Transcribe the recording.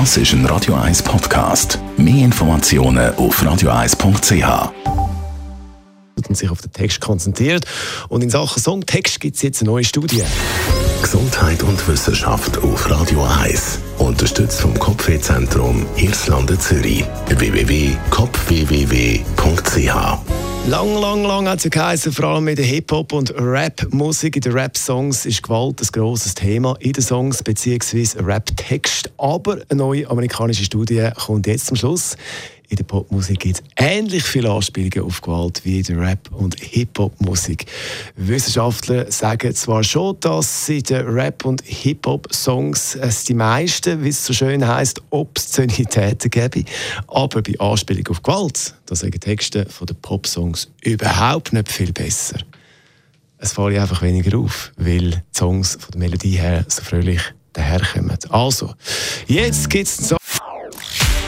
Das ist ein Radio 1 Podcast. Mehr Informationen auf radio1.ch. Und sich auf den Text konzentriert. Und in Sachen Songtext gibt es jetzt eine neue Studie. Gesundheit und Wissenschaft auf Radio 1. Unterstützt vom Kopfwehzentrum Irlande Zürich. www.kopfwww.ch Lang, lang, lang hat es ja geheißen, vor allem in der Hip-Hop- und Rap-Musik, in den Rap-Songs ist Gewalt ein grosses Thema in den Songs bzw. Rap-Text. Aber eine neue amerikanische Studie kommt jetzt zum Schluss. In der Popmusik gibt es ähnlich viele Anspielungen auf Gewalt wie in der Rap- und Hip-Hop-Musik. Wissenschaftler sagen zwar schon, dass in den Rap- und Hip-Hop-Songs es die meisten, wie es so schön heisst, Obszönitäten gäbe, aber bei Anspielung auf Gewalt, da sagen Texte von den Pop-Songs überhaupt nicht viel besser. Es fällt einfach weniger auf, weil die Songs von der Melodie her so fröhlich daherkommen. Also, jetzt gibt es so